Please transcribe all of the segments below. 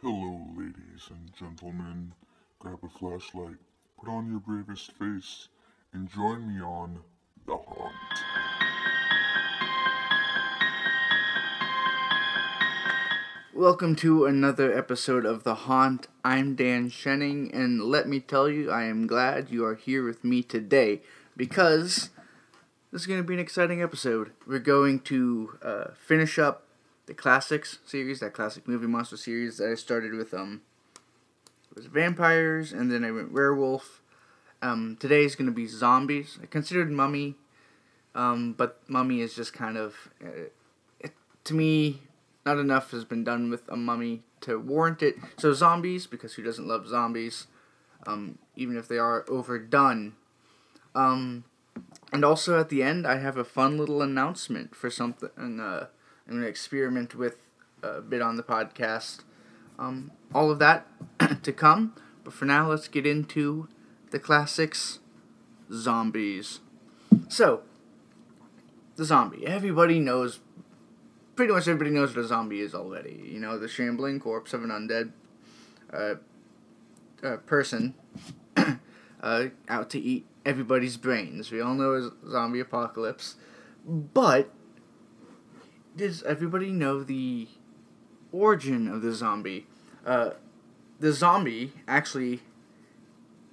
Hello, ladies and gentlemen. Grab a flashlight, put on your bravest face, and join me on The Haunt. Welcome to another episode of The Haunt. I'm Dan Shenning, and let me tell you, I am glad you are here with me today because this is going to be an exciting episode. We're going to uh, finish up the classics series, that classic movie monster series that I started with. Um, it was vampires, and then I went werewolf. Um, today is going to be zombies. I considered Mummy, um, but Mummy is just kind of, uh, it, to me, not enough has been done with a Mummy to warrant it. So zombies, because who doesn't love zombies? Um, even if they are overdone. Um, and also at the end, I have a fun little announcement for something. Uh, I'm going to experiment with a bit on the podcast. Um, all of that to come. But for now, let's get into the classics zombies. So, the zombie. Everybody knows, pretty much everybody knows what a zombie is already. You know, the shambling corpse of an undead uh, uh, person uh, out to eat everybody's brains. We all know a zombie apocalypse. But does everybody know the origin of the zombie? Uh, the zombie actually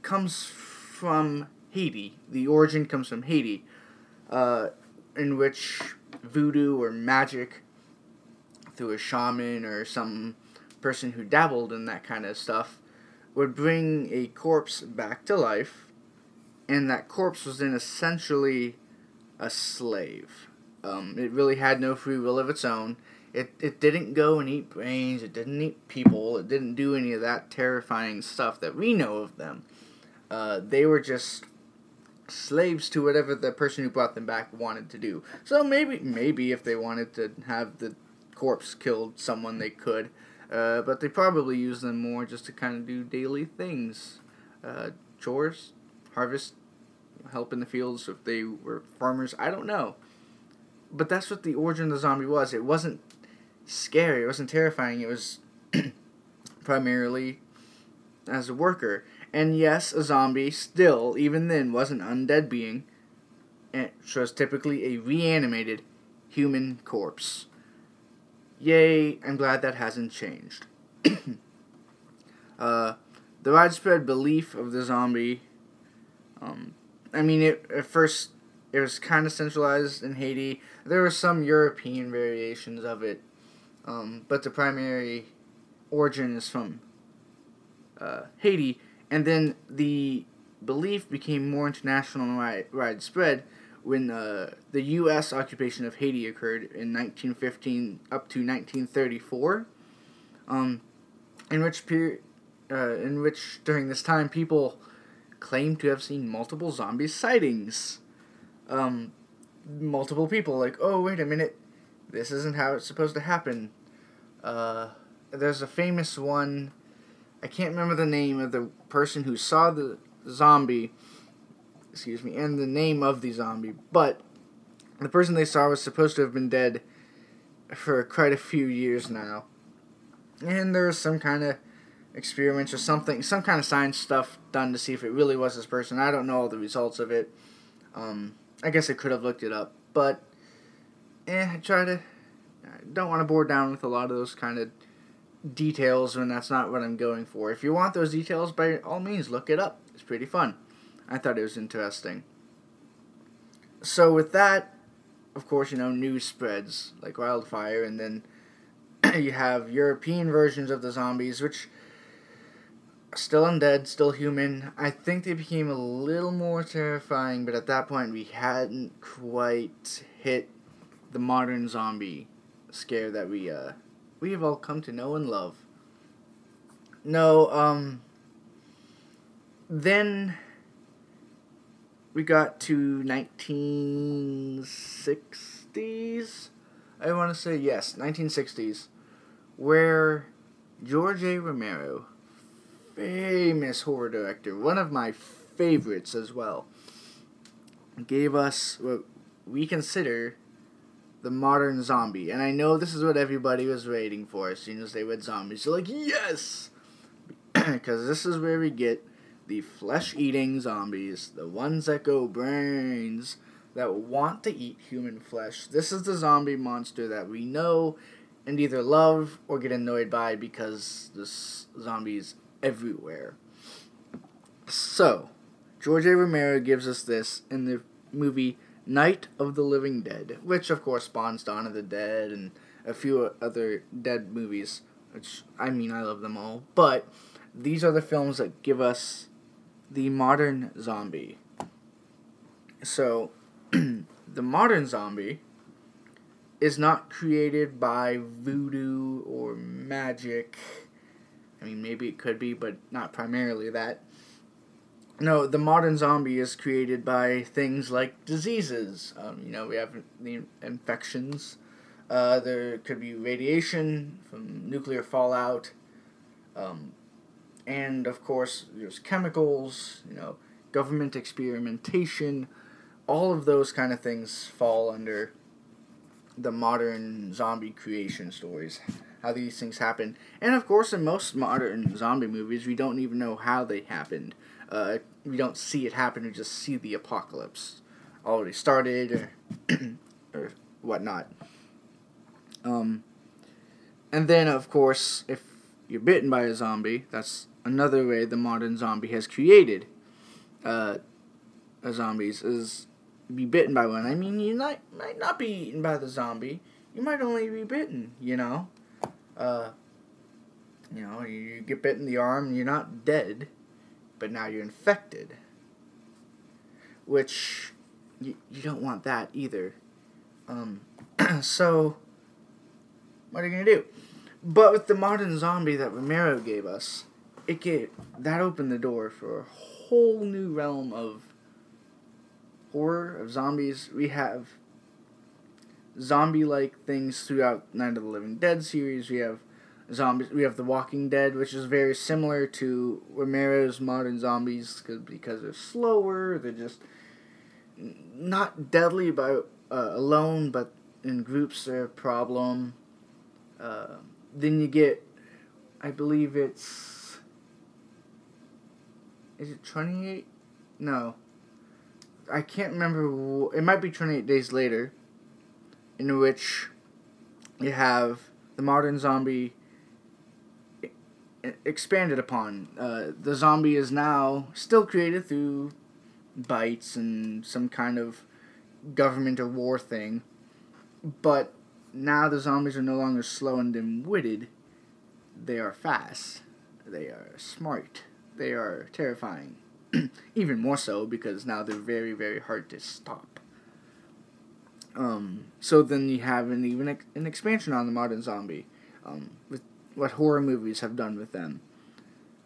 comes from Haiti. The origin comes from Haiti, uh, in which voodoo or magic through a shaman or some person who dabbled in that kind of stuff would bring a corpse back to life, and that corpse was then essentially a slave. Um, it really had no free will of its own. It, it didn't go and eat brains, it didn't eat people, it didn't do any of that terrifying stuff that we know of them. Uh, they were just slaves to whatever the person who brought them back wanted to do. So maybe maybe if they wanted to have the corpse killed someone they could, uh, but they probably used them more just to kind of do daily things, uh, chores, harvest, help in the fields if they were farmers. I don't know but that's what the origin of the zombie was. It wasn't scary. It wasn't terrifying. It was primarily as a worker. And yes, a zombie still, even then, was an undead being, which was typically a reanimated human corpse. Yay! I'm glad that hasn't changed. uh, the widespread belief of the zombie. Um, I mean, it at first it was kind of centralized in Haiti. There were some European variations of it, um, but the primary origin is from uh, Haiti. And then the belief became more international and widespread when uh, the U.S. occupation of Haiti occurred in 1915 up to 1934, um, in which period, uh, in which during this time people claimed to have seen multiple zombie sightings um, multiple people like, oh wait a minute, this isn't how it's supposed to happen. Uh, there's a famous one. I can't remember the name of the person who saw the zombie. Excuse me, and the name of the zombie, but the person they saw was supposed to have been dead for quite a few years now. And there was some kind of experiments or something, some kind of science stuff done to see if it really was this person. I don't know all the results of it. Um, I guess I could have looked it up, but eh, I try to. I don't want to bore down with a lot of those kind of details when that's not what I'm going for. If you want those details, by all means, look it up. It's pretty fun. I thought it was interesting. So with that, of course, you know, news spreads like wildfire, and then you have European versions of the zombies, which still undead, still human. I think they became a little more terrifying, but at that point we hadn't quite hit the modern zombie scare that we uh we have all come to know and love. No, um then we got to 1960s. I want to say yes, 1960s where George A. Romero famous horror director, one of my favorites as well, gave us what we consider the modern zombie. And I know this is what everybody was waiting for as soon as they read zombies. They're like, yes! Because this is where we get the flesh eating zombies, the ones that go brains, that want to eat human flesh. This is the zombie monster that we know and either love or get annoyed by because this zombies everywhere. So, George A. Romero gives us this in the movie Night of the Living Dead, which of course spawns Dawn of the Dead and a few other dead movies, which I mean I love them all, but these are the films that give us the modern zombie. So, the modern zombie is not created by voodoo or magic. I mean, maybe it could be, but not primarily that. No, the modern zombie is created by things like diseases. Um, you know, we have the infections. Uh, there could be radiation from nuclear fallout. Um, and of course, there's chemicals, you know, government experimentation. All of those kind of things fall under the modern zombie creation stories, how these things happen. And of course, in most modern zombie movies, we don't even know how they happened. Uh, we don't see it happen, we just see the apocalypse already started or, or whatnot. Um, and then, of course, if you're bitten by a zombie, that's another way the modern zombie has created uh, zombies is be bitten by one. I mean, you might might not be eaten by the zombie. You might only be bitten. You know, uh, you know, you get bit in the arm. You're not dead, but now you're infected. Which you, you don't want that either. Um, so what are you gonna do? But with the modern zombie that Romero gave us, it gave that opened the door for a whole new realm of horror of zombies. We have zombie-like things throughout Night of the Living Dead series. We have zombies. We have The Walking Dead, which is very similar to Romero's modern zombies cause, because they're slower. They're just not deadly by uh, alone, but in groups they're a problem. Uh, then you get, I believe it's, is it 28? No. I can't remember. It might be 28 Days Later, in which you have the modern zombie expanded upon. Uh, the zombie is now still created through bites and some kind of government or war thing, but now the zombies are no longer slow and dim-witted. They are fast. They are smart. They are terrifying. Even more so because now they're very, very hard to stop. Um, so then you have an even an expansion on the modern zombie, um, with what horror movies have done with them.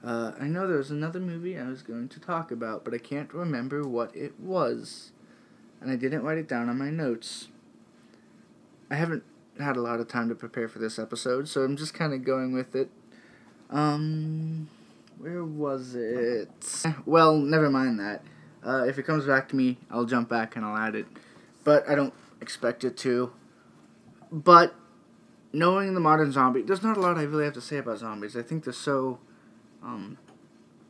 Uh, I know there was another movie I was going to talk about, but I can't remember what it was, and I didn't write it down on my notes. I haven't had a lot of time to prepare for this episode, so I'm just kind of going with it. Um, where was it? Well, never mind that. Uh, if it comes back to me, I'll jump back and I'll add it. But I don't expect it to. But knowing the modern zombie, there's not a lot I really have to say about zombies. I think they're so um,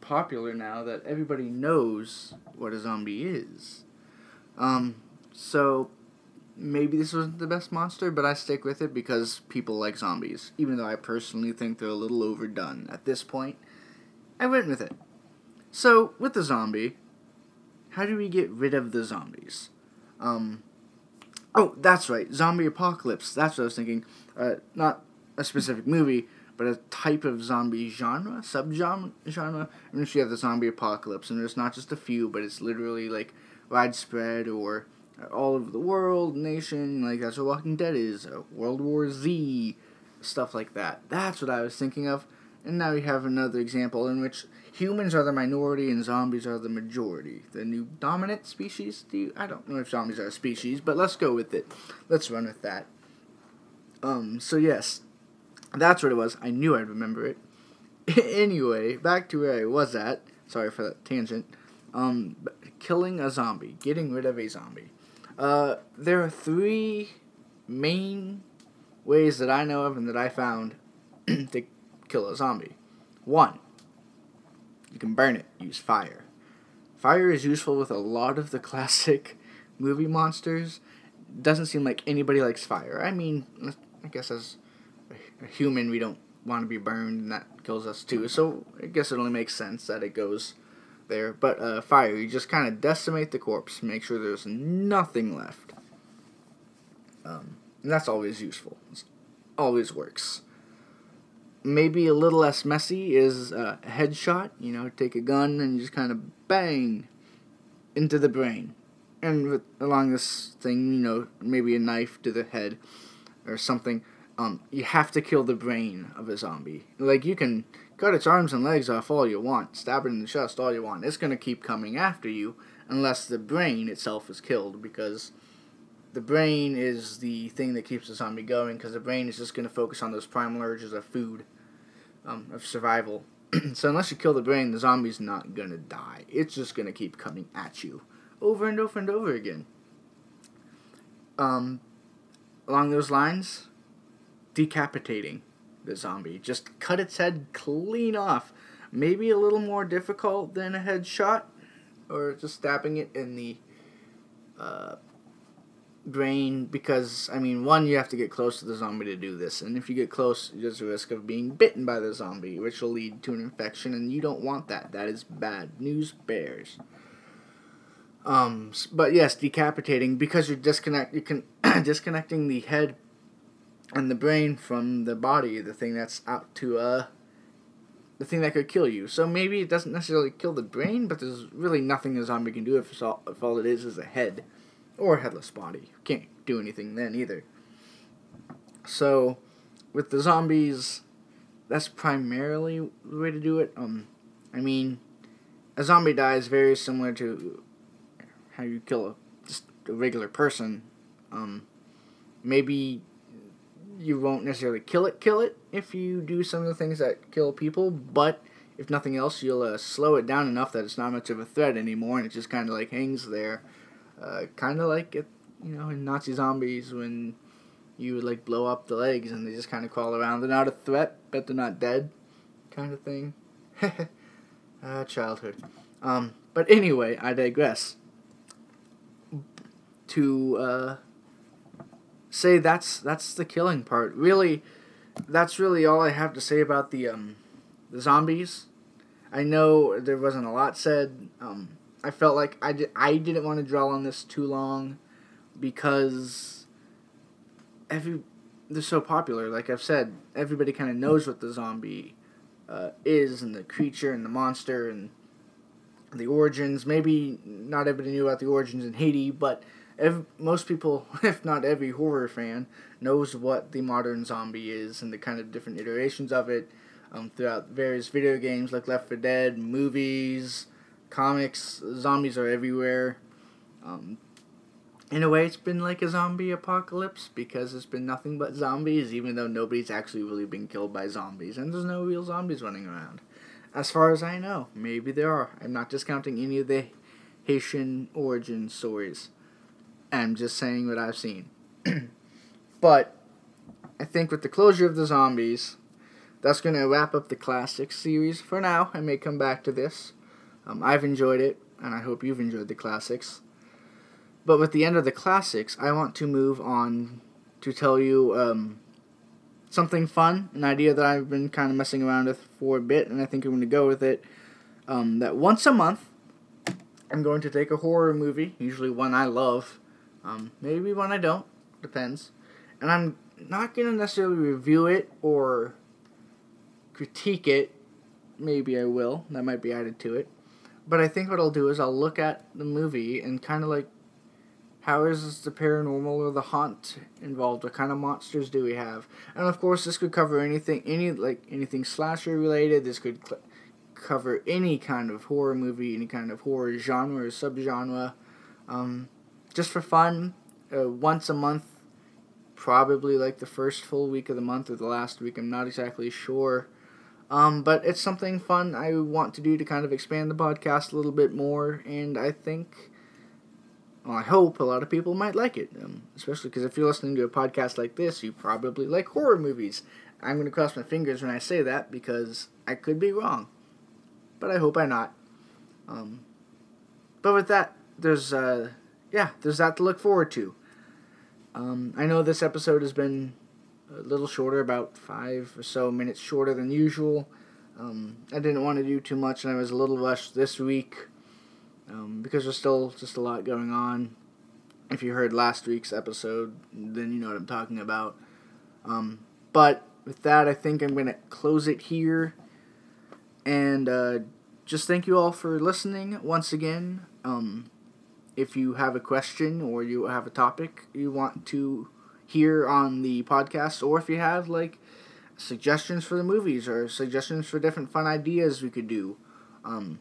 popular now that everybody knows what a zombie is. Um, so maybe this wasn't the best monster, but I stick with it because people like zombies. Even though I personally think they're a little overdone at this point, I went with it. So with the zombie, how do we get rid of the zombies? Um, oh, that's right, zombie apocalypse. That's what I was thinking. Uh, not a specific movie, but a type of zombie genre, subgenre, genre, in which you have the zombie apocalypse, and there's not just a few, but it's literally like widespread or all over the world, nation, like that's what Walking Dead is, uh, World War Z, stuff like that. That's what I was thinking of. And now we have another example in which humans are the minority and zombies are the majority. The new dominant species? Do you, I don't know if zombies are a species, but let's go with it. Let's run with that. Um, so yes, that's what it was. I knew I'd remember it. anyway, back to where I was at. Sorry for that tangent. Um, killing a zombie, getting rid of a zombie. Uh, there are three main ways that I know of and that I found to kill a zombie. One, you can burn it, use fire. Fire is useful with a lot of the classic movie monsters. Doesn't seem like anybody likes fire. I mean, I guess as a human, we don't want to be burned, and that kills us too. So I guess it only makes sense that it goes there. But uh, fire, you just kind of decimate the corpse, make sure there's nothing left. Um, and that's always useful. Always works. Maybe a little less messy is a headshot. You know, take a gun and you just kind of bang into the brain. And with, along this thing, you know, maybe a knife to the head or something. Um, you have to kill the brain of a zombie. Like you can cut its arms and legs off all you want, stab it in the chest all you want. It's gonna keep coming after you unless the brain itself is killed because the brain is the thing that keeps the zombie going because the brain is just gonna focus on those primal urges of food, um, of survival. so unless you kill the brain, the zombie's not gonna die. It's just gonna keep coming at you over and over and over again. Um, along those lines, decapitating the zombie. Just cut its head clean off. Maybe a little more difficult than a headshot, or just stabbing it in the uh, brain. Because I mean, one, you have to get close to the zombie to do this, and if you get close, there's a risk of being bitten by the zombie, which will lead to an infection, and you don't want that. That is bad news bears. Um, but yes, decapitating because you're disconnect you can disconnecting the head and the brain from the body, the thing that's out to uh the thing that could kill you. So maybe it doesn't necessarily kill the brain, but there's really nothing a zombie can do if, all, if all it is is a head or headless body. Can't do anything then either. So with the zombies, that's primarily the way to do it. Um, I mean, a zombie dies very similar to how you kill a just a regular person. Um, maybe you won't necessarily kill it, kill it if you do some of the things that kill people, but if nothing else, you'll uh, slow it down enough that it's not much of a threat anymore, and it just kind of like hangs there, uh, kind of like it, you know, in Nazi zombies when you would like blow up the legs and they just kind of crawl around. They're not a threat, but they're not dead, kind of thing. uh, childhood. Um, but anyway, I digress. To uh, say that's that's the killing part. Really, that's really all I have to say about the um, the zombies. I know there wasn't a lot said. Um, I felt like I, di- I didn't want to dwell on this too long because every they're so popular. Like I've said, everybody kind of knows what the zombie uh, is and the creature and the monster and the origins. Maybe not everybody knew about the origins in Haiti, but most people, if not every horror fan, knows what the modern zombie is and the kind of different iterations of it um, throughout various video games like Left 4 Dead, movies, comics. Zombies are everywhere. Um, in a way, it's been like a zombie apocalypse because it's been nothing but zombies, even though nobody's actually really been killed by zombies, and there's no real zombies running around. As far as I know, maybe there are. I'm not discounting any of the Haitian origin stories. I'm just saying what I've seen. but I think with the closure of the zombies, that's going to wrap up the classic series for now. I may come back to this. Um, I've enjoyed it, and I hope you've enjoyed the classics. But with the end of the classics, I want to move on to tell you um, something fun, an idea that I've been kind of messing around with for a bit, and I think I'm going to go with it. Um, that once a month, I'm going to take a horror movie, usually one I love, um, maybe one I don't. Depends. And I'm not going to necessarily review it or critique it. Maybe I will. That might be added to it. But I think what I'll do is I'll look at the movie and kind of like how is the paranormal or the haunt involved? What kind of monsters do we have? And of course, this could cover anything, any like anything slasher related. This could cl- cover any kind of horror movie, any kind of horror genre or subgenre. Um, just for fun, uh, once a month, probably like the first full week of the month or the last week. I'm not exactly sure. Um, but it's something fun I want to do to kind of expand the podcast a little bit more, and I think well, I hope a lot of people might like it, um, especially because if you're listening to a podcast like this, you probably like horror movies. I'm going to cross my fingers when I say that because I could be wrong, but I hope I'm not. Um, but with that, there's uh, yeah, there's that to look forward to. Um, I know this episode has been a little shorter, about five or so minutes shorter than usual. Um, I didn't want to do too much, and I was a little rushed this week um, because there's still just a lot going on. If you heard last week's episode, then you know what I'm talking about. Um, but with that, I think I'm going to close it here. And uh, just thank you all for listening once again. Um, if you have a question or you have a topic you want to hear on the podcast, or if you have like suggestions for the movies or suggestions for different fun ideas we could do, um,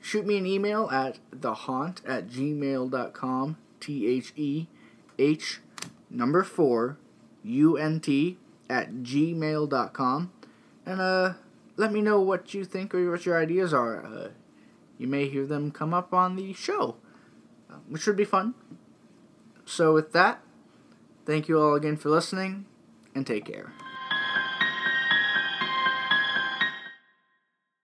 shoot me an email at thehaunt at gmail.com. T H E H number four U N T at gmail.com. And uh, let me know what you think or what your ideas are. Uh, you may hear them come up on the show, uh, which should be fun. So, with that, thank you all again for listening and take care.